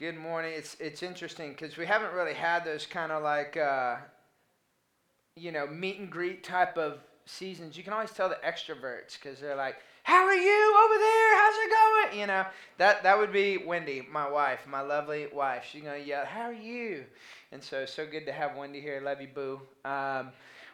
Good morning. It's it's interesting because we haven't really had those kind of like uh, you know meet and greet type of seasons. You can always tell the extroverts because they're like, "How are you over there? How's it going?" You know that that would be Wendy, my wife, my lovely wife. She's gonna yell, "How are you?" And so so good to have Wendy here. Love you, boo. Um,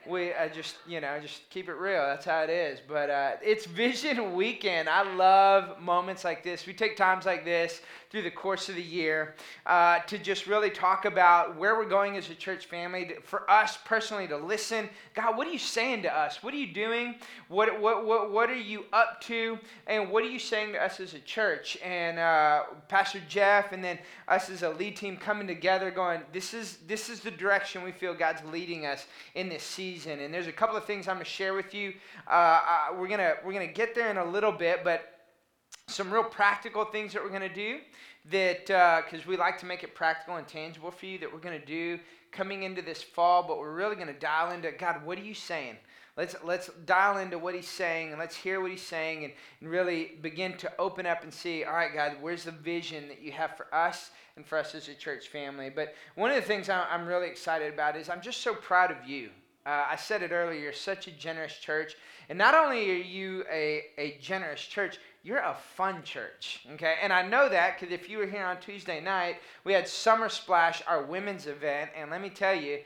we I just you know just keep it real. That's how it is. But uh, it's Vision Weekend. I love moments like this. We take times like this through the course of the year uh, to just really talk about where we're going as a church family. To, for us personally to listen, God, what are you saying to us? What are you doing? What what what what are you up to? And what are you saying to us as a church? And uh, Pastor Jeff, and then us as a lead team coming together, going, this is this is the direction we feel God's leading us in this season. And there's a couple of things I'm going to share with you. Uh, we're gonna we're gonna get there in a little bit, but some real practical things that we're going to do that because uh, we like to make it practical and tangible for you that we're going to do coming into this fall but we're really going to dial into god what are you saying? Let's let's dial into what he's saying and let's hear what he's saying and, and really begin to open up and see all right god where's the vision that you have for us and for us as a church family? But one of the things i'm really excited about is i'm just so proud of you. Uh, I said it earlier, you're such a generous church. And not only are you a, a generous church, you're a fun church, okay? And I know that because if you were here on Tuesday night, we had Summer Splash, our women's event, and let me tell you,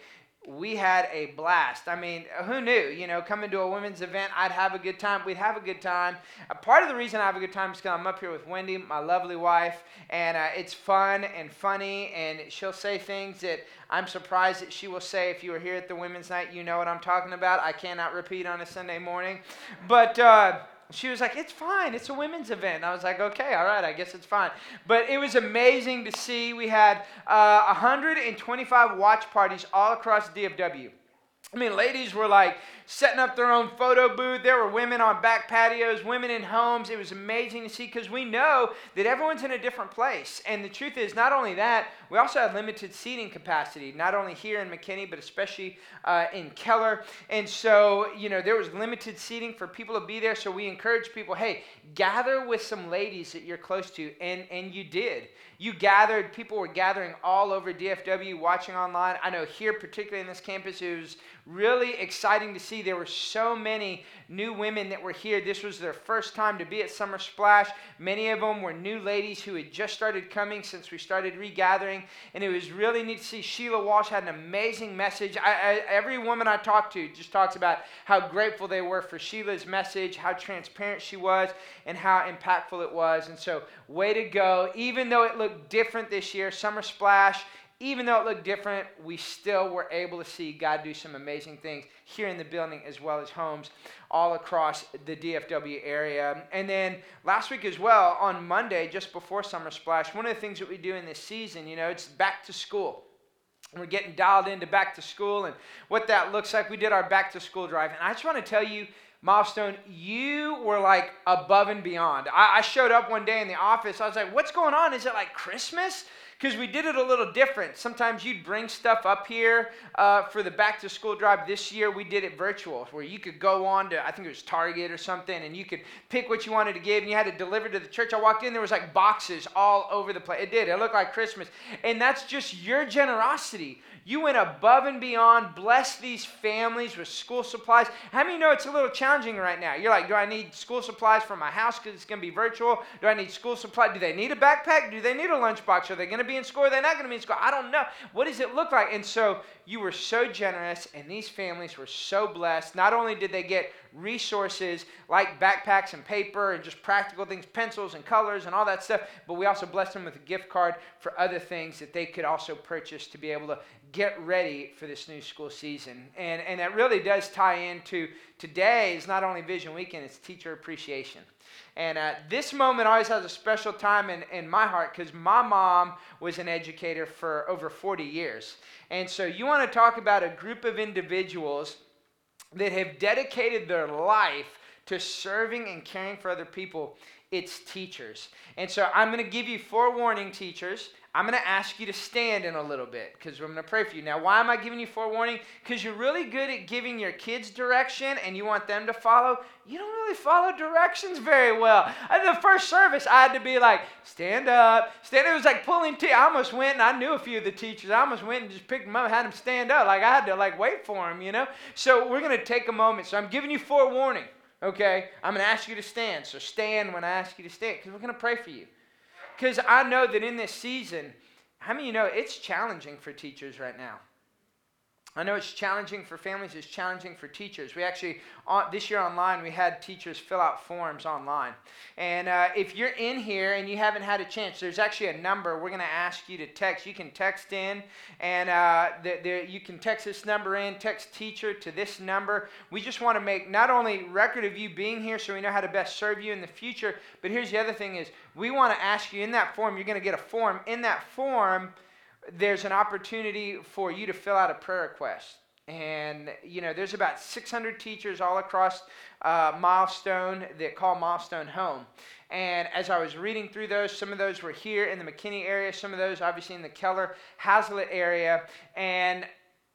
we had a blast. I mean, who knew? You know, coming to a women's event, I'd have a good time. We'd have a good time. A part of the reason I have a good time is because I'm up here with Wendy, my lovely wife, and uh, it's fun and funny, and she'll say things that I'm surprised that she will say. If you were here at the women's night, you know what I'm talking about. I cannot repeat on a Sunday morning, but. Uh, she was like, It's fine. It's a women's event. I was like, Okay, all right, I guess it's fine. But it was amazing to see. We had uh, 125 watch parties all across DFW. I mean, ladies were like setting up their own photo booth. There were women on back patios, women in homes. It was amazing to see because we know that everyone's in a different place. And the truth is, not only that, we also had limited seating capacity, not only here in McKinney, but especially uh, in Keller. And so, you know, there was limited seating for people to be there. So we encouraged people, hey, gather with some ladies that you're close to. And, and you did. You gathered, people were gathering all over DFW, watching online. I know here, particularly in this campus, it was really exciting to see. There were so many new women that were here. This was their first time to be at Summer Splash. Many of them were new ladies who had just started coming since we started regathering. And it was really neat to see. Sheila Walsh had an amazing message. I, I, every woman I talked to just talks about how grateful they were for Sheila's message, how transparent she was, and how impactful it was. And so, way to go. Even though it looked different this year, Summer Splash even though it looked different, we still were able to see God do some amazing things here in the building as well as homes all across the DFW area. And then last week as well, on Monday, just before Summer Splash, one of the things that we do in this season, you know, it's back to school. We're getting dialed into back to school and what that looks like. We did our back to school drive. And I just want to tell you, Milestone, you were like above and beyond. I, I showed up one day in the office. I was like, what's going on? Is it like Christmas? Because we did it a little different. Sometimes you'd bring stuff up here uh, for the back to school drive. This year we did it virtual, where you could go on to I think it was Target or something, and you could pick what you wanted to give, and you had to deliver to the church. I walked in, there was like boxes all over the place. It did. It looked like Christmas, and that's just your generosity. You went above and beyond, blessed these families with school supplies. How many know it's a little challenging right now? You're like, do I need school supplies for my house because it's going to be virtual? Do I need school supplies? Do they need a backpack? Do they need a lunchbox? Are they going to be in school? Are not going to be in school? I don't know. What does it look like? And so you were so generous, and these families were so blessed. Not only did they get resources like backpacks and paper and just practical things, pencils and colors and all that stuff, but we also blessed them with a gift card for other things that they could also purchase to be able to get ready for this new school season. And, and that really does tie into today is not only Vision Weekend, it's teacher appreciation. And uh, this moment always has a special time in, in my heart because my mom was an educator for over 40 years. And so you want to talk about a group of individuals that have dedicated their life to serving and caring for other people. it's teachers. And so I'm going to give you forewarning, teachers. I'm going to ask you to stand in a little bit because I'm going to pray for you. Now, why am I giving you forewarning? Because you're really good at giving your kids direction and you want them to follow. You don't really follow directions very well. At the first service, I had to be like, stand up. Stand up. It was like pulling teeth. I almost went and I knew a few of the teachers. I almost went and just picked them up had them stand up. Like I had to like wait for them, you know? So we're going to take a moment. So I'm giving you forewarning, okay? I'm going to ask you to stand. So stand when I ask you to stand because we're going to pray for you. Because I know that in this season, how many you know it's challenging for teachers right now? I know it's challenging for families, it's challenging for teachers. We actually, this year online, we had teachers fill out forms online. And uh, if you're in here and you haven't had a chance, there's actually a number we're going to ask you to text. You can text in, and uh, the, the, you can text this number in, text teacher to this number. We just want to make not only record of you being here so we know how to best serve you in the future, but here's the other thing is we want to ask you in that form, you're going to get a form. In that form, there's an opportunity for you to fill out a prayer request. And, you know, there's about 600 teachers all across uh, Milestone that call Milestone home. And as I was reading through those, some of those were here in the McKinney area, some of those obviously in the Keller Haslet area. And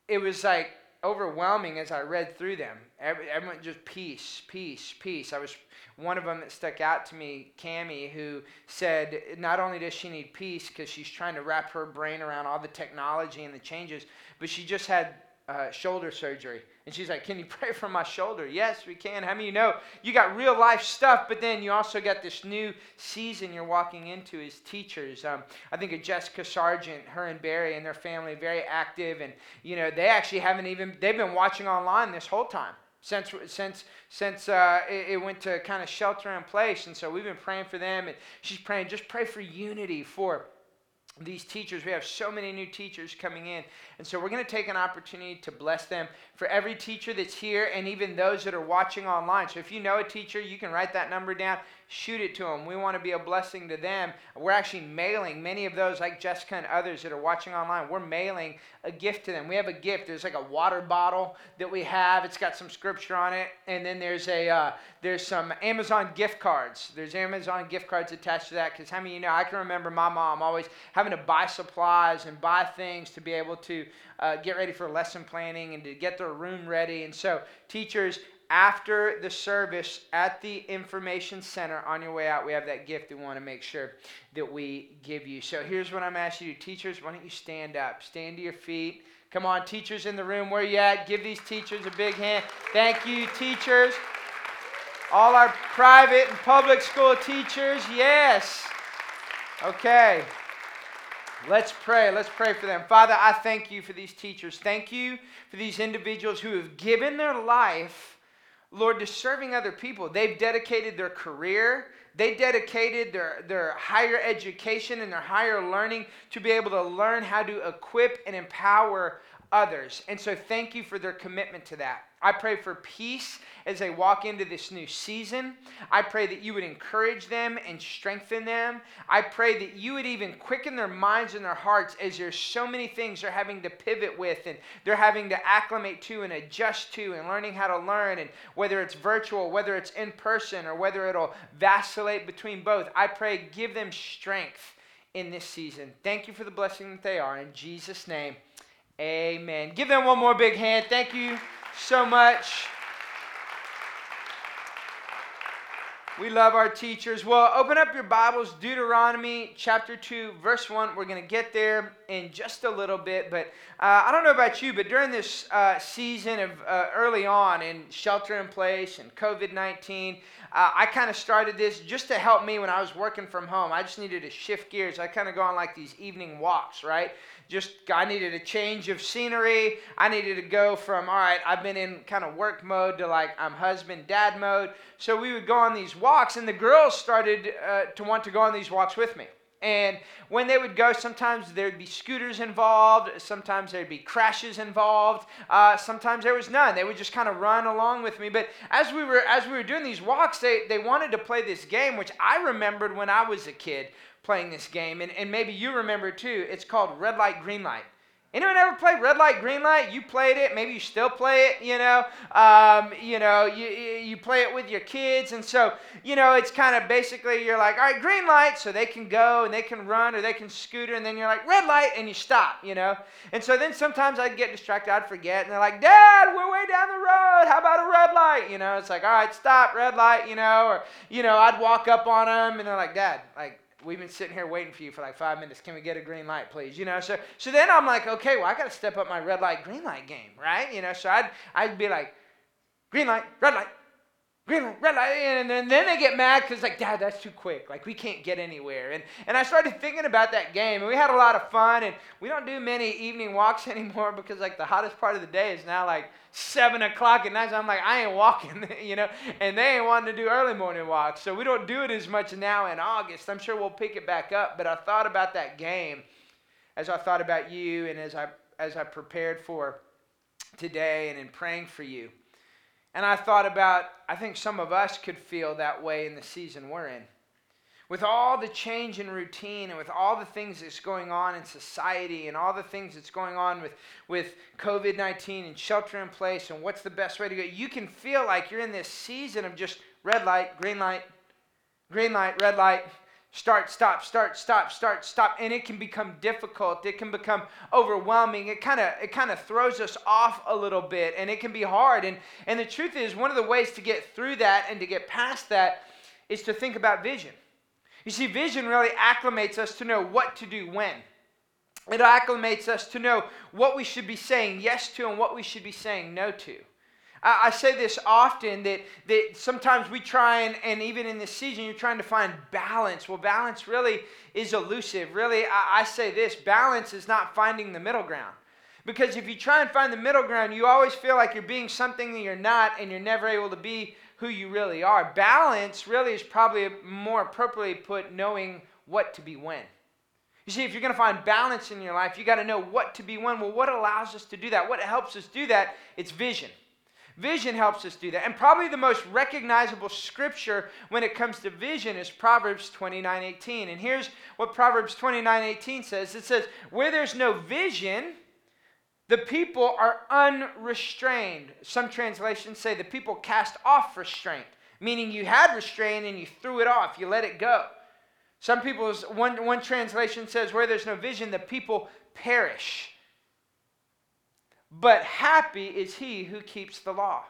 it was like overwhelming as I read through them. Everyone just peace, peace, peace. I was one of them that stuck out to me, Cami, who said not only does she need peace because she's trying to wrap her brain around all the technology and the changes, but she just had uh, shoulder surgery. And she's like, Can you pray for my shoulder? Yes, we can. How many you know you got real life stuff, but then you also got this new season you're walking into as teachers? Um, I think of Jessica Sargent, her and Barry and their family, very active. And, you know, they actually haven't even, they've been watching online this whole time since since since uh, it, it, went to kind of shelter in place, and so we've been praying for them. And she's praying, just pray for unity for these teachers. We have so many new teachers coming in, and so we're going to take an opportunity to bless them for every teacher that's here, and even those that are watching online. So if you know a teacher, you can write that number down shoot it to them. We want to be a blessing to them. We're actually mailing many of those, like Jessica and others that are watching online, we're mailing a gift to them. We have a gift. There's like a water bottle that we have. It's got some scripture on it, and then there's a uh, there's some Amazon gift cards. There's Amazon gift cards attached to that. Because how many you know? I can remember my mom always having to buy supplies and buy things to be able to uh, get ready for lesson planning and to get their room ready. And so teachers after the service at the information center on your way out, we have that gift we want to make sure that we give you. So here's what I'm asking you, teachers. Why don't you stand up? Stand to your feet. Come on, teachers in the room, where you at? Give these teachers a big hand. Thank you, teachers. All our private and public school teachers, yes. Okay. Let's pray. Let's pray for them. Father, I thank you for these teachers. Thank you for these individuals who have given their life Lord, to serving other people. They've dedicated their career, they dedicated their, their higher education and their higher learning to be able to learn how to equip and empower others. And so, thank you for their commitment to that. I pray for peace as they walk into this new season. I pray that you would encourage them and strengthen them. I pray that you would even quicken their minds and their hearts as there's so many things they're having to pivot with and they're having to acclimate to and adjust to and learning how to learn. And whether it's virtual, whether it's in person, or whether it'll vacillate between both, I pray give them strength in this season. Thank you for the blessing that they are. In Jesus' name, amen. Give them one more big hand. Thank you so much. We love our teachers. Well, open up your Bibles, Deuteronomy chapter 2, verse 1. We're going to get there in just a little bit. But uh, I don't know about you, but during this uh, season of uh, early on in shelter in place and COVID 19, uh, I kind of started this just to help me when I was working from home. I just needed to shift gears. I kind of go on like these evening walks, right? just I needed a change of scenery. I needed to go from all right, I've been in kind of work mode to like I'm husband dad mode. So we would go on these walks, and the girls started uh, to want to go on these walks with me. And when they would go, sometimes there'd be scooters involved, sometimes there'd be crashes involved, uh, sometimes there was none. They would just kind of run along with me. But as we were as we were doing these walks, they, they wanted to play this game, which I remembered when I was a kid playing this game, and, and maybe you remember too. It's called Red Light, Green Light. Anyone ever played red light, green light? You played it. Maybe you still play it. You know, um, you know, you you play it with your kids, and so you know, it's kind of basically you're like, all right, green light, so they can go and they can run or they can scooter, and then you're like red light, and you stop. You know, and so then sometimes I'd get distracted, I'd forget, and they're like, Dad, we're way down the road. How about a red light? You know, it's like, all right, stop, red light. You know, or you know, I'd walk up on them, and they're like, Dad, like we've been sitting here waiting for you for like five minutes. Can we get a green light, please? You know, so so then I'm like, okay, well I got to step up my red light, green light game, right? You know, so I'd I'd be like, green light, red light, and then, then they get mad because like, Dad, that's too quick. Like we can't get anywhere. And and I started thinking about that game, and we had a lot of fun. And we don't do many evening walks anymore because like the hottest part of the day is now like seven o'clock at night. So I'm like, I ain't walking, you know, and they ain't wanting to do early morning walks. So we don't do it as much now in August. I'm sure we'll pick it back up. But I thought about that game as I thought about you and as I as I prepared for today and in praying for you. And I thought about, I think some of us could feel that way in the season we're in. With all the change in routine and with all the things that's going on in society and all the things that's going on with, with COVID 19 and shelter in place and what's the best way to go, you can feel like you're in this season of just red light, green light, green light, red light, start, stop, start, stop, start, stop, and it can become difficult. It can become overwhelming. It kind of it kind of throws us off a little bit, and it can be hard. And and the truth is, one of the ways to get through that and to get past that is to think about vision. You see, vision really acclimates us to know what to do when. It acclimates us to know what we should be saying yes to and what we should be saying no to. I, I say this often that, that sometimes we try and, and even in this season, you're trying to find balance. Well, balance really is elusive. Really, I, I say this balance is not finding the middle ground. Because if you try and find the middle ground, you always feel like you're being something that you're not, and you're never able to be who you really are. Balance really is probably more appropriately put knowing what to be when. You see, if you're going to find balance in your life, you got to know what to be when. Well, what allows us to do that? What helps us do that? It's vision. Vision helps us do that. And probably the most recognizable scripture when it comes to vision is Proverbs 29:18. And here's what Proverbs 29:18 says. It says, "Where there's no vision, the people are unrestrained." Some translations say the people cast off restraint, meaning you had restraint and you threw it off, you let it go. Some people's one, one translation says, "Where there's no vision, the people perish." But happy is he who keeps the law.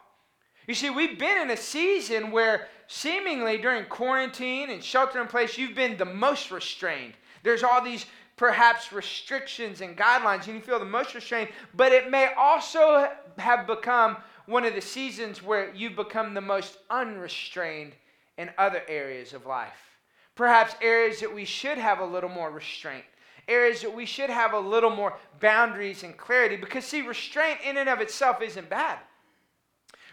You see, we've been in a season where seemingly during quarantine and shelter in place, you've been the most restrained. There's all these perhaps restrictions and guidelines, and you feel the most restrained, but it may also have become one of the seasons where you've become the most unrestrained in other areas of life. Perhaps areas that we should have a little more restraint areas that we should have a little more boundaries and clarity because, see, restraint in and of itself isn't bad.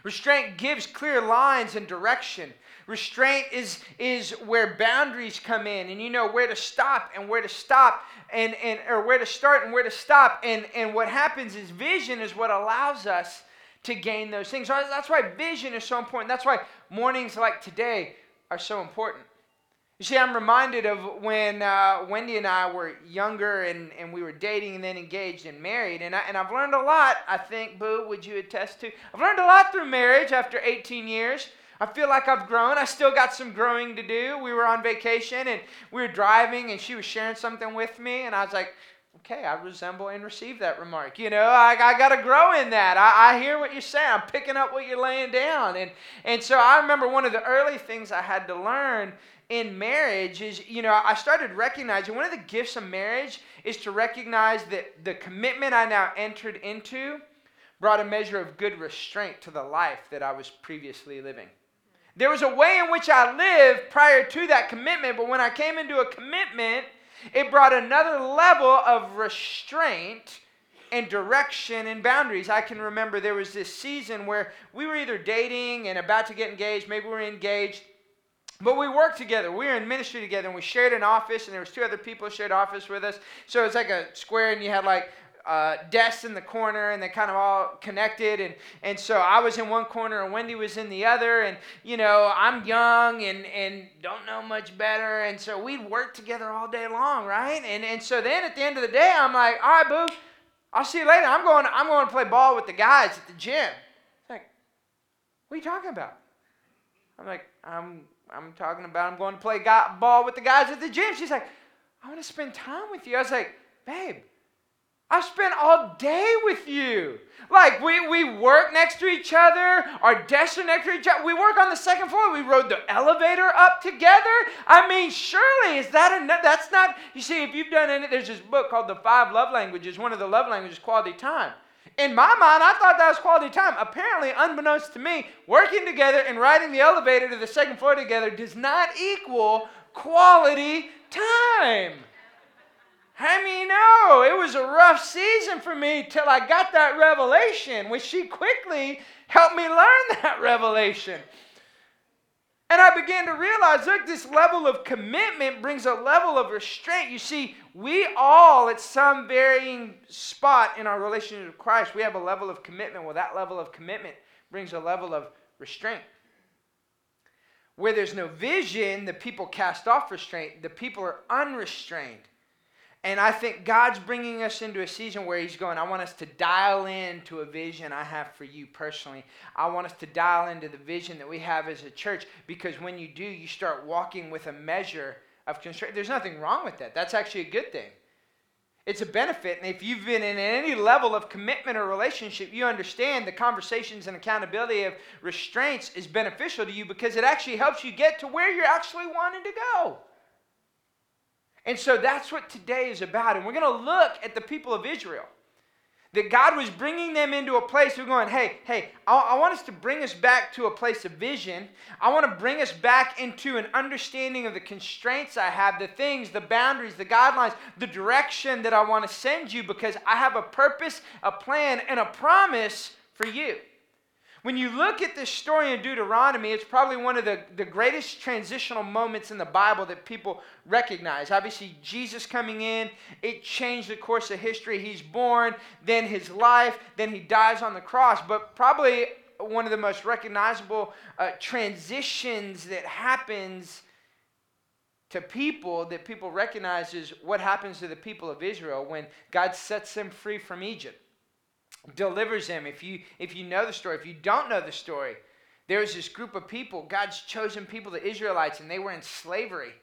Restraint gives clear lines and direction. Restraint is, is where boundaries come in and you know where to stop and where to stop and, and or where to start and where to stop. And, and what happens is vision is what allows us to gain those things. So That's why vision is so important. That's why mornings like today are so important. See, I'm reminded of when uh, Wendy and I were younger and, and we were dating and then engaged and married. And, I, and I've learned a lot, I think, Boo, would you attest to? I've learned a lot through marriage after 18 years. I feel like I've grown. I still got some growing to do. We were on vacation and we were driving and she was sharing something with me. And I was like, okay, I resemble and receive that remark. You know, I, I got to grow in that. I, I hear what you're saying. I'm picking up what you're laying down. And, and so I remember one of the early things I had to learn in marriage is, you know, I started recognizing one of the gifts of marriage is to recognize that the commitment I now entered into brought a measure of good restraint to the life that I was previously living. There was a way in which I lived prior to that commitment, but when I came into a commitment, it brought another level of restraint and direction and boundaries. I can remember there was this season where we were either dating and about to get engaged, maybe we were engaged, but we worked together. We were in ministry together, and we shared an office, and there was two other people who shared office with us. So it's like a square, and you had like uh, desks in the corner, and they kind of all connected. And, and so I was in one corner, and Wendy was in the other. And, you know, I'm young and, and don't know much better. And so we'd work together all day long, right? And, and so then at the end of the day, I'm like, all right, boo, I'll see you later. I'm going, I'm going to play ball with the guys at the gym. It's like, what are you talking about? I'm like, I'm, I'm talking about I'm going to play ball with the guys at the gym. She's like, I want to spend time with you. I was like, babe, I've spent all day with you. Like, we, we work next to each other, our desks are next to each other. We work on the second floor. We rode the elevator up together. I mean, surely, is that enough? That's not, you see, if you've done any, there's this book called The Five Love Languages. One of the love languages is quality time. In my mind, I thought that was quality time. Apparently, unbeknownst to me, working together and riding the elevator to the second floor together does not equal quality time. I mean, no, it was a rough season for me till I got that revelation, which she quickly helped me learn that revelation. And I began to realize look, this level of commitment brings a level of restraint. You see, we all, at some varying spot in our relationship with Christ, we have a level of commitment. Well, that level of commitment brings a level of restraint. Where there's no vision, the people cast off restraint, the people are unrestrained. And I think God's bringing us into a season where He's going, I want us to dial in to a vision I have for you personally. I want us to dial into the vision that we have as a church because when you do, you start walking with a measure of constraint. There's nothing wrong with that. That's actually a good thing. It's a benefit. And if you've been in any level of commitment or relationship, you understand the conversations and accountability of restraints is beneficial to you because it actually helps you get to where you're actually wanting to go. And so that's what today is about. And we're going to look at the people of Israel. That God was bringing them into a place We're going, hey, hey, I, I, want us to bring us back to a place of vision. I want to bring us back into an understanding of the constraints I have, the things, the boundaries, the guidelines, the direction that I want to send you because I have a purpose, a plan, and a promise for you. When you look at this story in Deuteronomy, it's probably one of the, the greatest transitional moments in the Bible that people recognize. Obviously, Jesus coming in, it changed the course of history. He's born, then his life, then he dies on the cross. But probably one of the most recognizable uh, transitions that happens to people that people recognize is what happens to the people of Israel when God sets them free from Egypt delivers them. If you if you know the story, if you don't know the story, there's this group of people, God's chosen people, the Israelites, and they were in slavery.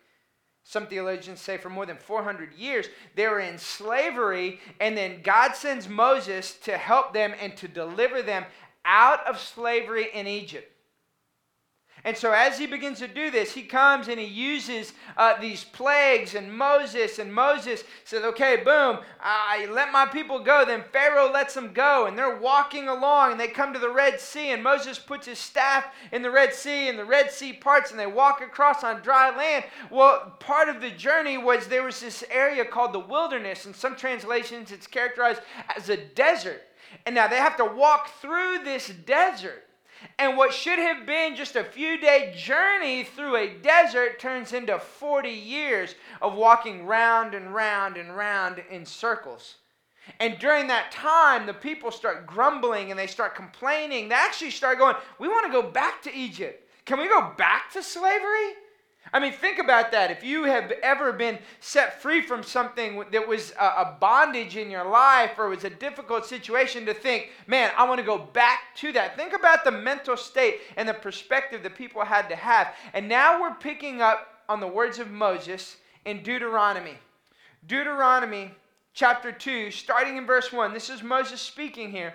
Some theologians say for more than 400 years they were in slavery, and then God sends Moses to help them and to deliver them out of slavery in Egypt. And so, as he begins to do this, he comes and he uses uh, these plagues and Moses. And Moses says, Okay, boom, I let my people go. Then Pharaoh lets them go. And they're walking along and they come to the Red Sea. And Moses puts his staff in the Red Sea and the Red Sea parts and they walk across on dry land. Well, part of the journey was there was this area called the wilderness. In some translations, it's characterized as a desert. And now they have to walk through this desert. And what should have been just a few day journey through a desert turns into 40 years of walking round and round and round in circles. And during that time, the people start grumbling and they start complaining. They actually start going, We want to go back to Egypt. Can we go back to slavery? I mean, think about that. If you have ever been set free from something that was a, bondage in your life or was a difficult situation, to think, man, I want to go back to that. Think about the mental state and the perspective that people had to have. And now we're picking up on the words of Moses in Deuteronomy. Deuteronomy chapter 2, starting in verse 1. This is Moses speaking here.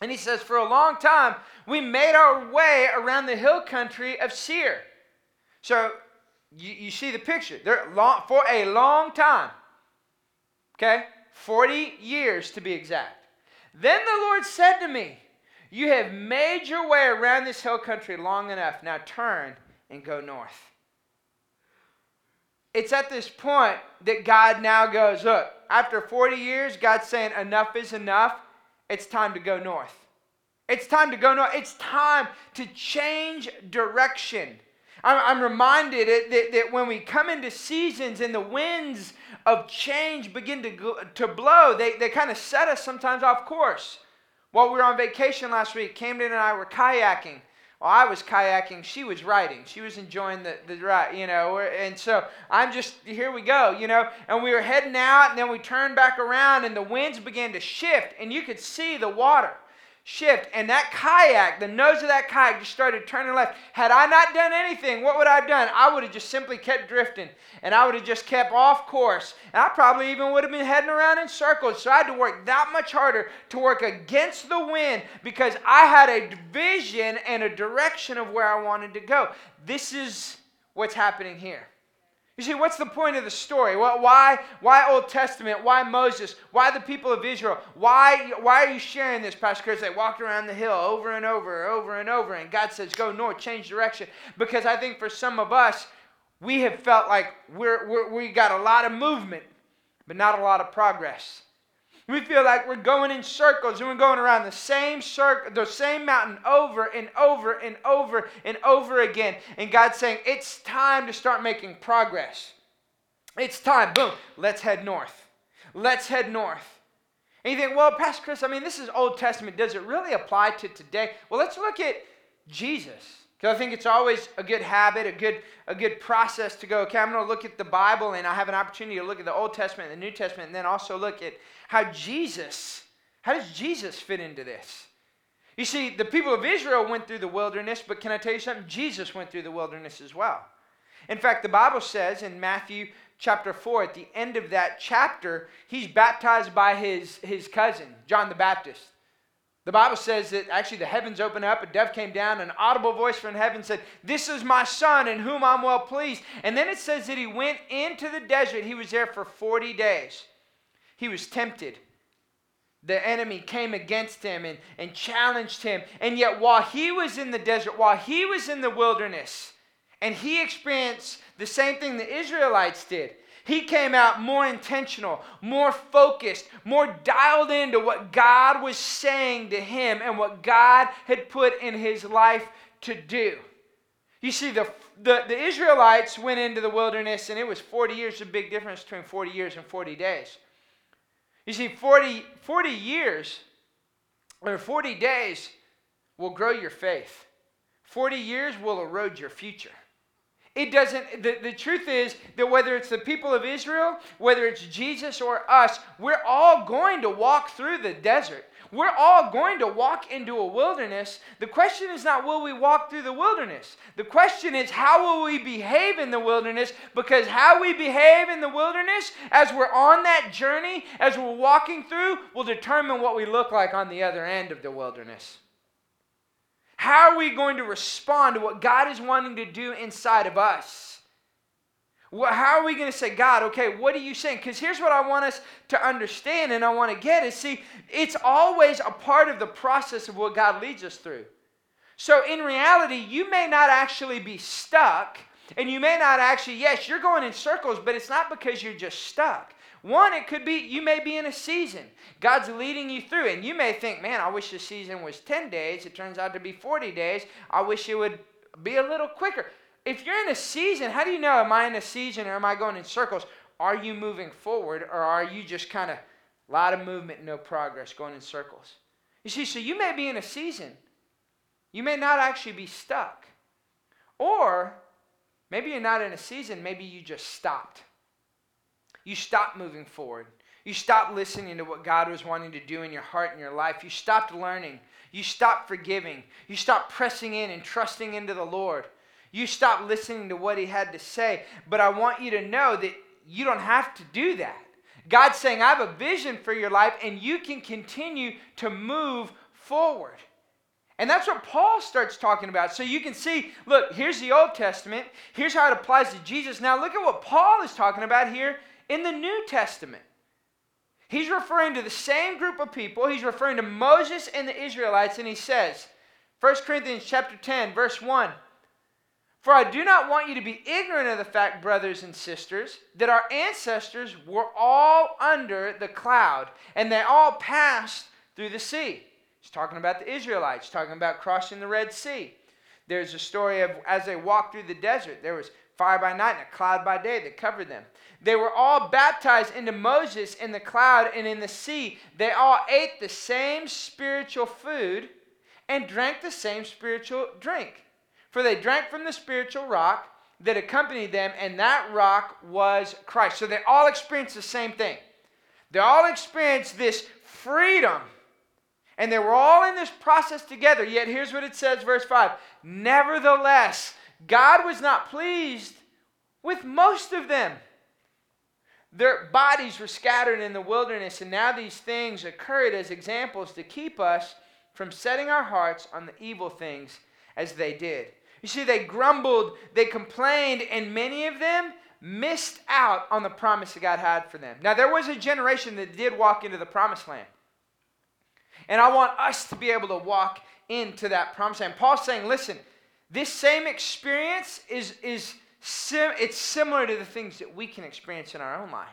And he says, For a long time, we made our way around the hill country of Seir. So you, you see the picture. They're long, for a long time. Okay? 40 years to be exact. Then the Lord said to me, You have made your way around this hill country long enough. Now turn and go north. It's at this point that God now goes, Look, after 40 years, God's saying, Enough is enough. It's time to go north. It's time to go north. It's time to change direction. I'm, reminded that, that when we come into seasons and the winds of change begin to, to blow, they, they kind of set us sometimes off course. While we were on vacation last week, Camden and I were kayaking Well, I was kayaking, she was riding. She was enjoying the, the ride, you know. And so I'm just, here we go, you know. And we were heading out, and then we turned back around, and the winds began to shift, and you could see the water shift. And that kayak, the nose of that kayak just started turning left. Had I not done anything, what would I have done? I would have just simply kept drifting and I would have just kept off course. And I probably even would have been heading around in circles. So I had to work that much harder to work against the wind because I had a vision and a direction of where I wanted to go. This is what's happening here. You see, what's the point of the story? Why, why Old Testament? Why Moses? Why the people of Israel? Why, why are you sharing this, Pastor Chris? They walked around the hill over and over, over and over, and God says, go north, change direction. Because I think for some of us, we have felt like we're, we're, we got a lot of movement, but not a lot of progress. We feel like we're going in circles and we're going around the same circle, the same mountain over and over and over and over again. And God's saying, it's time to start making progress. It's time. Boom. Let's head north. Let's head north. And you think, well, Pastor Chris, I mean, this is Old Testament. Does it really apply to today? Well, let's look at Jesus. Because I think it's always a good habit, a good, a good process to go, okay, I'm going to look at the Bible and I have an opportunity to look at the Old Testament and the New Testament and then also look at how Jesus, how does Jesus fit into this? You see, the people of Israel went through the wilderness, but can I tell you something? Jesus went through the wilderness as well. In fact, the Bible says in Matthew chapter 4, at the end of that chapter, he's baptized by his, his cousin, John the Baptist. The Bible says that actually the heavens opened up, a dove came down, an audible voice from heaven said, This is my son in whom I'm well pleased. And then it says that he went into the desert. He was there for 40 days. He was tempted. The enemy came against him and, and challenged him. And yet, while he was in the desert, while he was in the wilderness, and he experienced the same thing the Israelites did, he came out more intentional, more focused, more dialed into what God was saying to him and what God had put in his life to do. You see, the, the, the Israelites went into the wilderness, and it was 40 years, a big difference between 40 years and 40 days. You see, 40, 40 years or 40 days will grow your faith, 40 years will erode your future. It doesn't, the, the truth is that whether it's the people of Israel, whether it's Jesus or us, we're all going to walk through the desert. We're all going to walk into a wilderness. The question is not will we walk through the wilderness? The question is how will we behave in the wilderness? Because how we behave in the wilderness as we're on that journey, as we're walking through, will determine what we look like on the other end of the wilderness. How are we going to respond to what God is wanting to do inside of us? How are we going to say, God, okay, what are you saying? Because here's what I want us to understand and I want to get is see, it's always a part of the process of what God leads us through. So in reality, you may not actually be stuck, and you may not actually, yes, you're going in circles, but it's not because you're just stuck. One, it could be you may be in a season. God's leading you through, and you may think, man, I wish the season was 10 days. It turns out to be 40 days. I wish it would be a little quicker. If you're in a season, how do you know, am I in a season or am I going in circles? Are you moving forward or are you just kind of a lot of movement, no progress, going in circles? You see, so you may be in a season. You may not actually be stuck. Or maybe you're not in a season, maybe you just stopped. You stopped moving forward. You stopped listening to what God was wanting to do in your heart and your life. You stopped learning. You stopped forgiving. You stopped pressing in and trusting into the Lord. You stopped listening to what He had to say. But I want you to know that you don't have to do that. God's saying, I have a vision for your life, and you can continue to move forward. And that's what Paul starts talking about. So you can see, look, here's the Old Testament. Here's how it applies to Jesus. Now look at what Paul is talking about here in the New Testament. He's referring to the same group of people. He's referring to Moses and the Israelites, and he says, 1 Corinthians chapter 10, verse 1. For I do not want you to be ignorant of the fact, brothers and sisters, that our ancestors were all under the cloud, and they all passed through the sea. He's talking about the Israelites, talking about crossing the Red Sea. There's a story of as they walked through the desert, there was fire by night and a cloud by day that covered them. They were all baptized into Moses in the cloud and in the sea. They all ate the same spiritual food and drank the same spiritual drink. For they drank from the spiritual rock that accompanied them, and that rock was Christ. So they all experienced the same thing. They all experienced this freedom. And they were all in this process together. Yet here's what it says, verse 5 Nevertheless, God was not pleased with most of them. Their bodies were scattered in the wilderness, and now these things occurred as examples to keep us from setting our hearts on the evil things as they did. You see, they grumbled, they complained, and many of them missed out on the promise that God had for them. Now, there was a generation that did walk into the promised land. And I want us to be able to walk into that promised land. Paul's saying, listen, this same experience is, is sim- it's similar to the things that we can experience in our own life.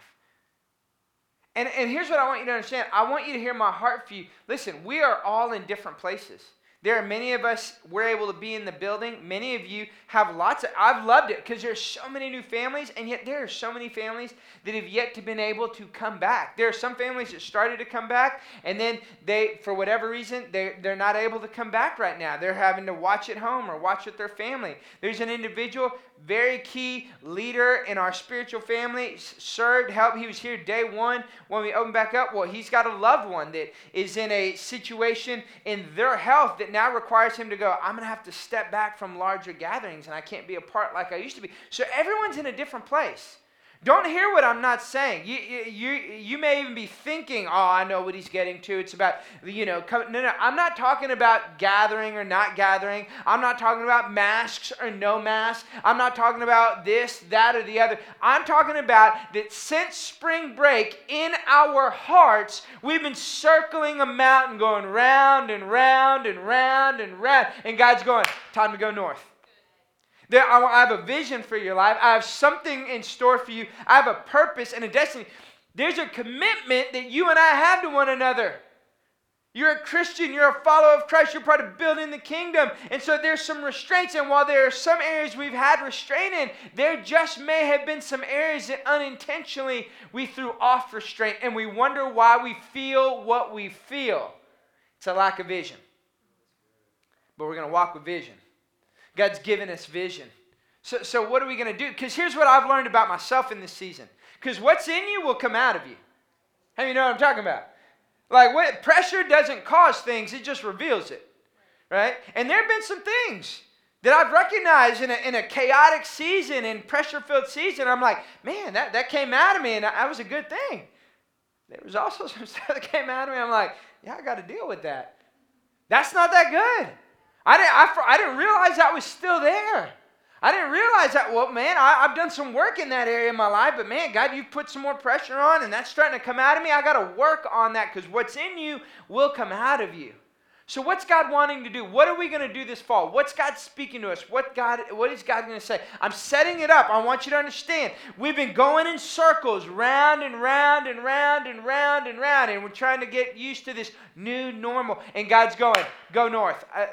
And, and here's what I want you to understand. I want you to hear my heart for you. Listen, we are all in different places. There are many of us, we're able to be in the building. Many of you have lots of, I've loved it because there's so many new families, and yet there are so many families that have yet to been able to come back. There are some families that started to come back, and then they, for whatever reason, they, they're not able to come back right now. They're having to watch at home or watch with their family. There's an individual, very key leader in our spiritual family, served, helped. He was here day one when we opened back up. Well, he's got a loved one that is in a situation in their health that now requires him to go, I'm going to have to step back from larger gatherings and I can't be a part like I used to be. So everyone's in a different place. Don't hear what I'm not saying. You, you, you may even be thinking, oh, I know what he's getting to. It's about, you know, come, no, no. I'm not talking about gathering or not gathering. I'm not talking about masks or no masks. I'm not talking about this, that, or the other. I'm talking about that since spring break in our hearts, we've been circling a mountain going round and round and round and round. And God's going, time to go north. I have a vision for your life. I have something in store for you. I have a purpose and a destiny. There's a commitment that you and I have to one another. You're a Christian, you're a follower of Christ, you're part of building the kingdom. And so there's some restraints. And while there are some areas we've had restraint in, there just may have been some areas that unintentionally we threw off restraint. And we wonder why we feel what we feel. It's a lack of vision. But we're going to walk with vision. God's given us vision. So, so what are we going to do? Because here's what I've learned about myself in this season. Because what's in you will come out of you. How you know what I'm talking about? Like what pressure doesn't cause things, it just reveals it. Right? And there have been some things that I've recognized in a, in a chaotic season and pressure filled season. I'm like, man, that, that came out of me and that was a good thing. There was also some stuff that came out of me. I'm like, yeah, I got to deal with that. That's not that good. I didn't, I, I didn't realize that was still there. I didn't realize that. Well, man, I, have done some work in that area of my life, but man, God, you've put some more pressure on, and that's starting to come out of me. I got to work on that because what's in you will come out of you. So what's God wanting to do? What are we going to do this fall? What's God speaking to us? What God what is God going to say? I'm setting it up. I want you to understand. We've been going in circles round and round and round and round and round and we're trying to get used to this new normal. And God's going, go north. Uh,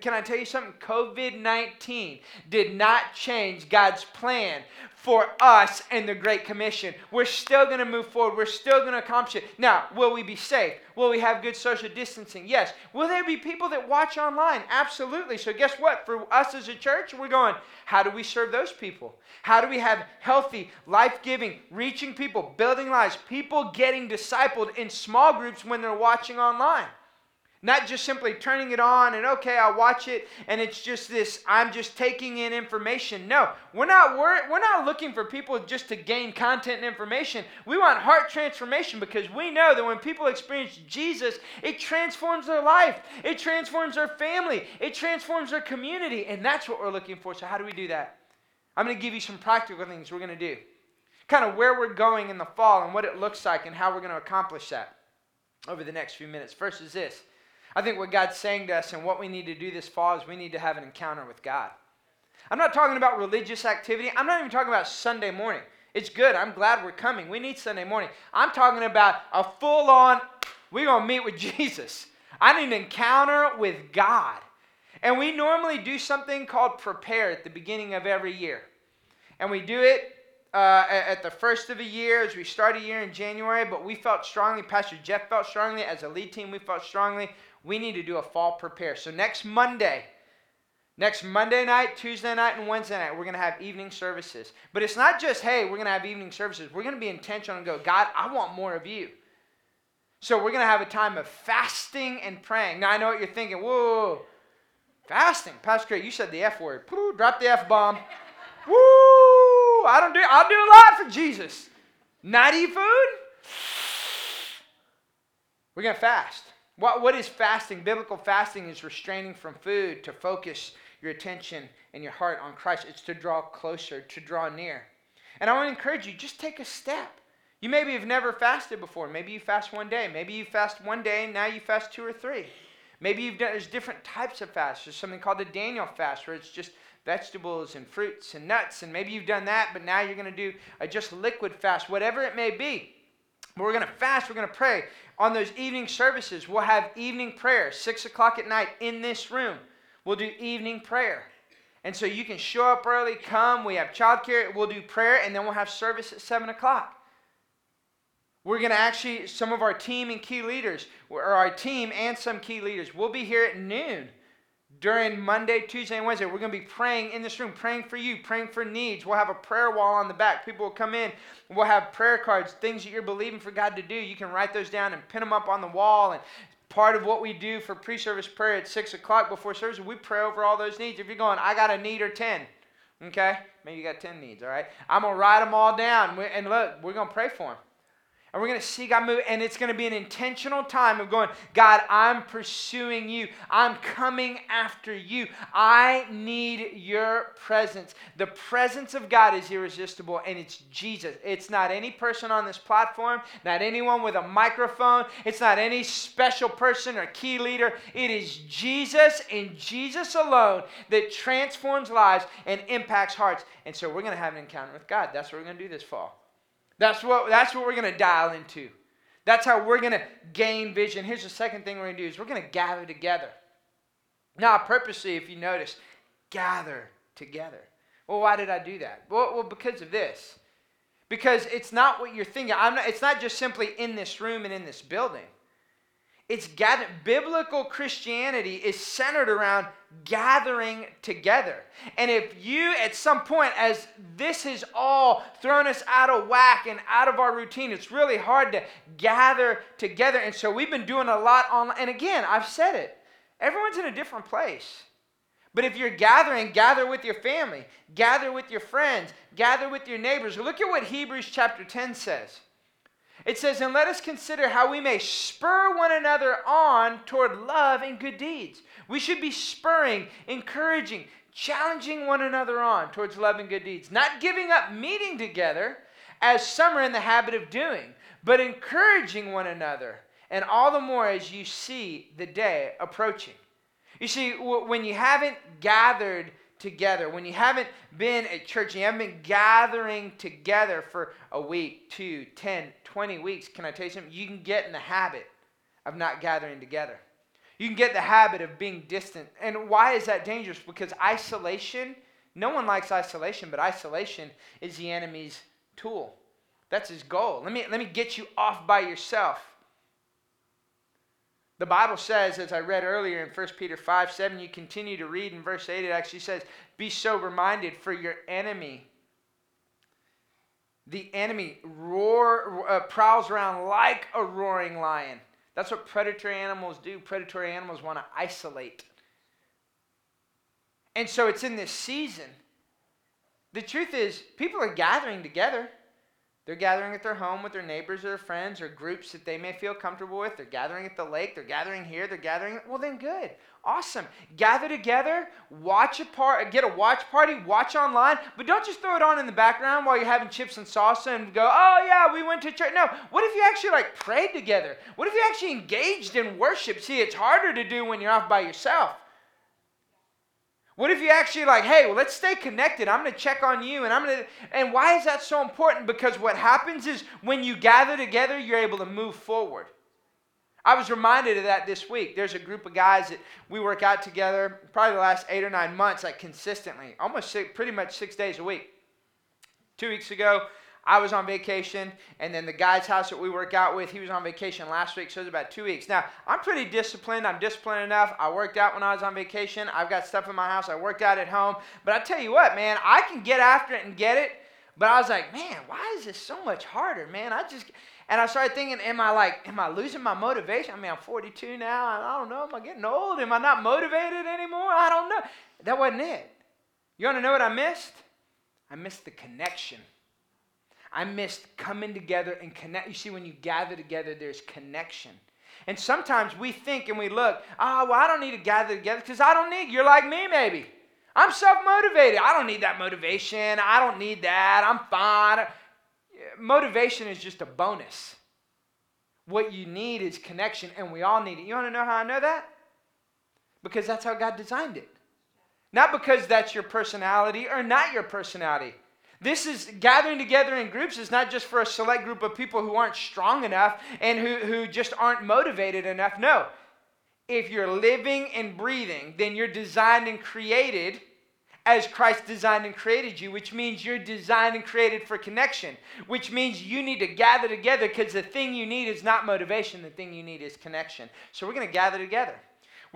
can I tell you something? COVID-19 did not change God's plan for us and the Great Commission. We're still going to move forward. We're still going to accomplish it. Now, will we be safe? Will we have good social distancing? Yes. Will there be people that watch online? Absolutely. So, guess what? For us as a church, we're going, how do we serve those people? How do we have healthy, life giving, reaching people, building lives, people getting discipled in small groups when they're watching online? Not just simply turning it on and okay, I'll watch it and it's just this I'm just taking in information. No, we're not we're, we're not looking for people just to gain content and information. We want heart transformation because we know that when people experience Jesus, it transforms their life. It transforms their family. It transforms their community and that's what we're looking for. So how do we do that? I'm going to give you some practical things we're going to do. Kind of where we're going in the fall and what it looks like and how we're going to accomplish that over the next few minutes. First is this I think what God's saying to us and what we need to do this fall is we need to have an encounter with God. I'm not talking about religious activity. I'm not even talking about Sunday morning. It's good. I'm glad we're coming. We need Sunday morning. I'm talking about a full on, we're going to meet with Jesus. I need an encounter with God. And we normally do something called prepare at the beginning of every year. And we do it uh, at the first of the year as we start a year in January, but we felt strongly, Pastor Jeff felt strongly, as a lead team, we felt strongly we need to do a fall prepare. So next Monday, next Monday night, Tuesday night, and Wednesday night, we're going to have evening services. But it's not just, hey, we're going to have evening services. We're going to be intentional and go, God, I want more of you. So we're going to have a time of fasting and praying. Now, I know what you're thinking. Whoa, fasting. Pastor Craig, you said the F word. Drop the F bomb. Woo! I don't do, I'll do a lot for Jesus. Not eat food? We're going to fast. What, what is fasting? Biblical fasting is restraining from food to focus your attention and your heart on Christ. It's to draw closer, to draw near. And I want to encourage you, just take a step. You maybe have never fasted before. Maybe you fast one day. Maybe you fast one day and now you fast two or three. Maybe you've done, there's different types of fasts. There's something called the Daniel fast where it's just vegetables and fruits and nuts. And maybe you've done that, but now you're going to do a just liquid fast, whatever it may be. We're going to fast, we're going to pray. On those evening services, we'll have evening prayer, 6 o'clock at night in this room. We'll do evening prayer. And so you can show up early, come. We have childcare. We'll do prayer, and then we'll have service at 7 o'clock. We're going to actually, some of our team and key leaders, or our team and some key leaders, will be here at noon during Monday, Tuesday, and Wednesday. We're going to be praying in this room, praying for you, praying for needs. We'll have a prayer wall on the back. People will come in. We'll have prayer cards, things that you're believing for God to do. You can write those down and pin them up on the wall. And part of what we do for pre service prayer at 6 o'clock before service, we pray over all those needs. If you're going, I got a need or 10, okay? Maybe you got 10 needs, all right? I'm going to write them all down. And look, we're going to pray for them. And we're going to see God move. And it's going to be an intentional time of going, God, I'm pursuing you. I'm coming after you. I need your presence. The presence of God is irresistible, and it's Jesus. It's not any person on this platform, not anyone with a microphone. It's not any special person or key leader. It is Jesus and Jesus alone that transforms lives and impacts hearts. And so we're going to have an encounter with God. That's what we're going to do this fall. That's what, that's what we're going to dial into. That's how we're going to gain vision. Here's the second thing we're going to do is we're going to gather together. Now, purposely, if you notice, gather together. Well, why did I do that? Well, well because of this. Because it's not what you're thinking. I'm not, it's not just simply in this room and in this building. It's. Biblical Christianity is centered around gathering together. And if you, at some point, as this has all thrown us out of whack and out of our routine, it's really hard to gather together. And so we've been doing a lot online. And again, I've said it everyone's in a different place. But if you're gathering, gather with your family, gather with your friends, gather with your neighbors. Look at what Hebrews chapter 10 says. It says, And let us consider how we may spur one another on toward love and good deeds. We should be spurring, encouraging, challenging one another on towards love and good deeds. Not giving up meeting together, as some are in the habit of doing, but encouraging one another, and all the more as you see the day approaching. You see, when you haven't gathered together, when you haven't been at church, you haven't been gathering together for a week, two, ten, 20 weeks, can I tell you something? You can get in the habit of not gathering together. You can get the habit of being distant. And why is that dangerous? Because isolation, no one likes isolation, but isolation is the enemy's tool. That's his goal. Let me, let me get you off by yourself. The Bible says, as I read earlier in 1 Peter 5 7, you continue to read in verse 8, it actually says, Be sober minded, for your enemy the enemy roar, uh, prowls around like a roaring lion. That's what predatory animals do. Predatory animals want to isolate. And so it's in this season. The truth is, people are gathering together. They're gathering at their home with their neighbors or friends or groups that they may feel comfortable with. They're gathering at the lake. They're gathering here. They're gathering. Well, then good. Awesome. Gather together, watch a part, get a watch party, watch online, but don't just throw it on in the background while you're having chips and salsa and go, oh yeah, we went to church. No. What if you actually like prayed together? What if you actually engaged in worship? See, it's harder to do when you're off by yourself. What if you actually like, hey, well, let's stay connected. I'm going to check on you, and I'm going to. And why is that so important? Because what happens is when you gather together, you're able to move forward. I was reminded of that this week. There's a group of guys that we work out together probably the last eight or nine months, like consistently, almost six, pretty much six days a week. Two weeks ago, I was on vacation, and then the guy's house that we work out with, he was on vacation last week, so it was about two weeks. Now, I'm pretty disciplined. I'm disciplined enough. I worked out when I was on vacation. I've got stuff in my house. I worked out at home. But I tell you what, man, I can get after it and get it. But I was like, man, why is this so much harder, man? I just, and I started thinking, am I like, am I losing my motivation? I mean, I'm 42 now. I don't know. Am I getting old? Am I not motivated anymore? I don't know. That wasn't it. You want to know what I missed? I missed the connection. I missed coming together and connect. You see, when you gather together, there's connection. And sometimes we think and we look, oh, well, I don't need to gather together because I don't need, you're like me maybe. I'm self motivated. I don't need that motivation. I don't need that. I'm fine. Motivation is just a bonus. What you need is connection, and we all need it. You want to know how I know that? Because that's how God designed it. Not because that's your personality or not your personality. This is gathering together in groups is not just for a select group of people who aren't strong enough and who, who just aren't motivated enough. No. If you're living and breathing, then you're designed and created as Christ designed and created you, which means you're designed and created for connection, which means you need to gather together because the thing you need is not motivation, the thing you need is connection. So we're going to gather together.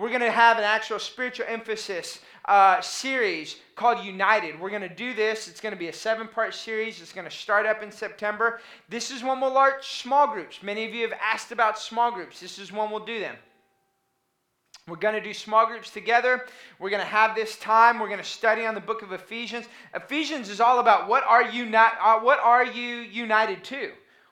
We're going to have an actual spiritual emphasis uh, series called United. We're going to do this. It's going to be a seven part series. It's going to start up in September. This is when we'll launch small groups. Many of you have asked about small groups. This is when we'll do them. We're going to do small groups together. We're going to have this time. We're going to study on the book of Ephesians. Ephesians is all about what are you not, uh, what are you united to?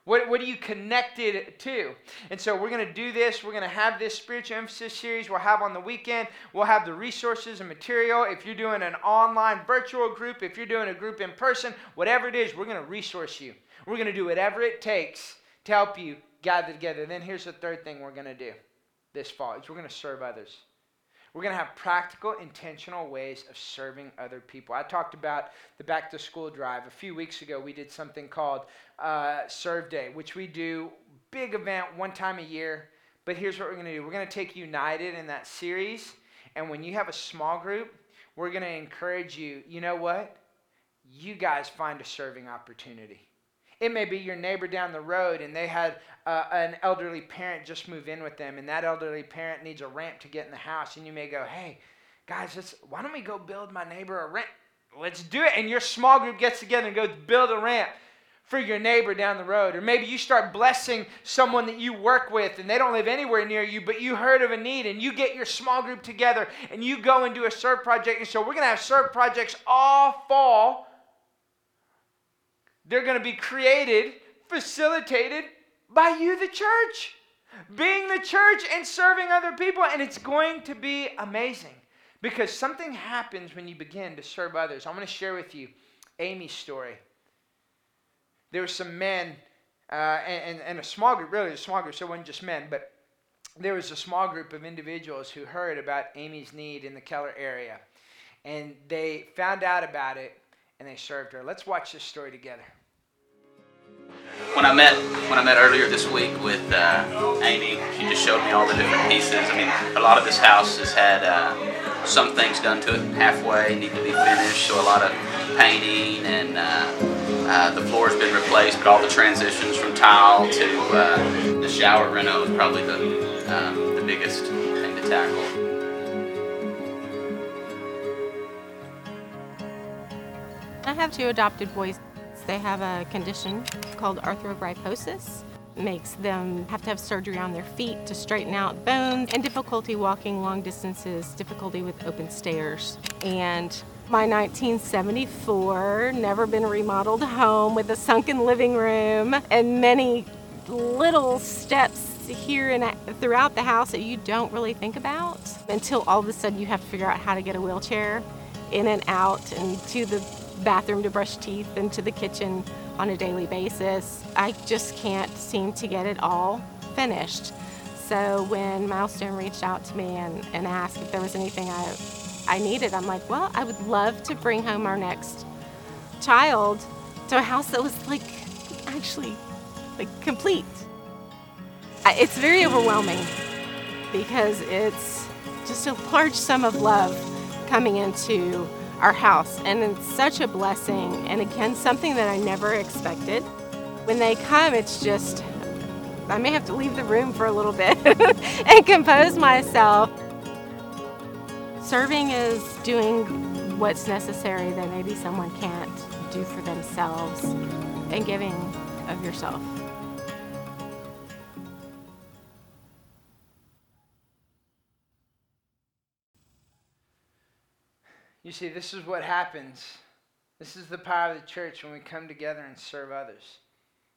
What, what are you connected to? And so we're going to do this. We're going to have this spiritual emphasis series we'll have on the weekend. We'll have the resources and material. If you're doing an online virtual group, if you're doing a group in person, whatever it is, we're going to resource you. We're going to do whatever it takes to help you gather together. Then here's the third thing we're going to do this fall is we're going to serve others. We're going to have practical, intentional ways of serving other people. I talked about the back to school drive. A few weeks ago, we did something called uh, Serve Day, which we do, big event one time a year. But here's what we're going to do we're going to take United in that series. And when you have a small group, we're going to encourage you. You know what? You guys find a serving opportunity. It may be your neighbor down the road and they had uh, an elderly parent just move in with them, and that elderly parent needs a ramp to get in the house. And you may go, hey, guys, let's, why don't we go build my neighbor a ramp? Let's do it. And your small group gets together and goes build a ramp for your neighbor down the road. Or maybe you start blessing someone that you work with and they don't live anywhere near you, but you heard of a need and you get your small group together and you go and do a serve project. And so we're going to have serve projects all fall they're going to be created, facilitated by you, the church. Being the church and serving other people. And it's going to be amazing because something happens when you begin to serve others. I'm going to share with you Amy's story. There were some men uh, and, and, a small group, really a small group, so it wasn't just men, but there was a small group of individuals who heard about Amy's need in the Keller area. And they found out about it and they served her. Let's watch this story together. When I met when I met earlier this week with uh, Amy, she just showed me all the different pieces. I mean, a lot of this house has had uh, some things done to it halfway, need to be finished. So a lot of painting and uh, uh the floor's been replaced, but all the transitions from tile to uh, the shower reno is probably the um, the biggest thing to tackle. I have two adopted boys. They have a condition called arthrogryposis. Makes them have to have surgery on their feet to straighten out bones and difficulty walking long distances, difficulty with open stairs. And my 1974, never been remodeled home with a sunken living room and many little steps here and throughout the house that you don't really think about until all of a sudden you have to figure out how to get a wheelchair in and out and to the bathroom to brush teeth and to the kitchen on a daily basis. I just can't seem to get it all finished. So when Milestone reached out to me and, and asked if there was anything I, I needed, I'm like, well, I would love to bring home our next child to a house that was like actually like complete. It's very overwhelming because it's just a large sum of love coming into our house. And it's such a blessing. And again, something that I never expected. When they come, it's just, I may have to leave the room for a little bit and compose myself. Serving is doing what's necessary that maybe someone can't do for themselves and giving of yourself. You see, this is what happens. This is the power of the church when we come together and serve others.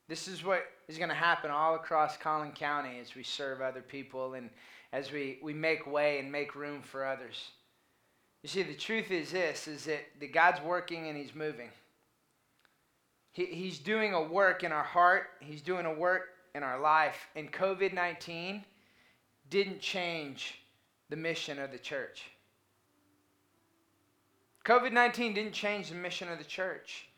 This is what is going to happen all across Collin County as we serve other people and as we, we make way and make room for others. You see, the truth is this, is that, that God's working and he's moving. He, he's doing a work in our heart. He's doing a work in our life. And COVID-19 didn't change the mission of the church. COVID 19 didn't change the mission of the church.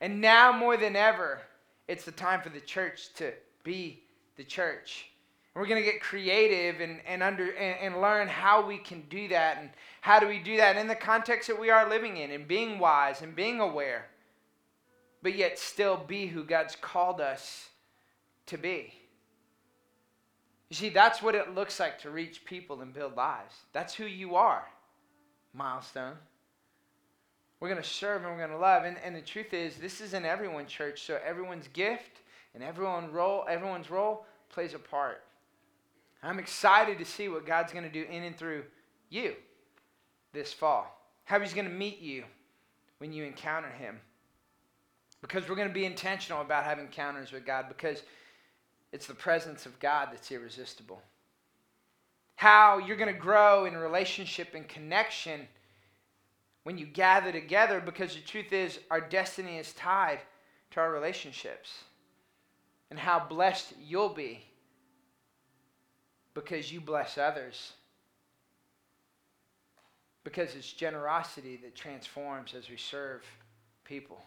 And now more than ever, it's the time for the church to be the church. We're going to get creative and, and, under, and, and learn how we can do that and how do we do that in the context that we are living in and being wise and being aware, but yet still be who God's called us to be. You see, that's what it looks like to reach people and build lives. That's who you are, milestone. We're going to serve and we're going to love. And, and the truth is, this is in everyone's church, so everyone's gift and everyone role, everyone's role plays a part. I'm excited to see what God's going to do in and through you this fall. How He's going to meet you when you encounter Him. Because we're going to be intentional about having encounters with God because it's the presence of God that's irresistible. How you're going to grow in relationship and connection when you gather together because the truth is, our destiny is tied to our relationships. And how blessed you'll be because you bless others. Because it's generosity that transforms as we serve people.